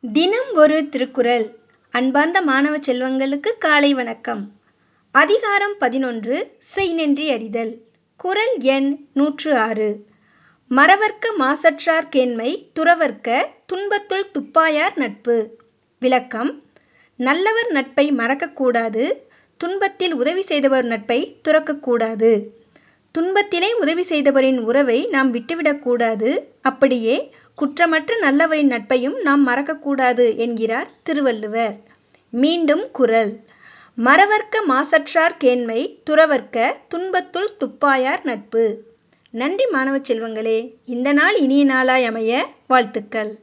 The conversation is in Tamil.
தினம் ஒரு திருக்குறள். அன்பார்ந்த மாணவ செல்வங்களுக்கு காலை வணக்கம். அதிகாரம் பதினொன்று செய்நன்றி அறிதல். குறள் எண் நூற்று ஆறு. மறவர்க்க மாசற்றார் கேண்மை துறவர்க்க துன்பத்துள் துப்பாயார் நட்பு. விளக்கம் நல்லவர் நட்பை மறக்கக்கூடாது துன்பத்தில் உதவி செய்தவர் நட்பை துறக்கக்கூடாது. துன்பத்திலே உதவி செய்தவரின் உறவை நாம் விட்டுவிடக்கூடாது அப்படியே குற்றமற்ற நல்லவரின் நட்பையும் நாம் மறக்கக்கூடாது என்கிறார் திருவள்ளுவர். மீண்டும் குரல். மறவற்க மாசற்றார் கேண்மை துறவர்க்க துன்பத்துள் துப்பாயார் நட்பு. நன்றி மாணவ செல்வங்களே இந்த நாள் இனிய நாளாய் அமைய வாழ்த்துக்கள்.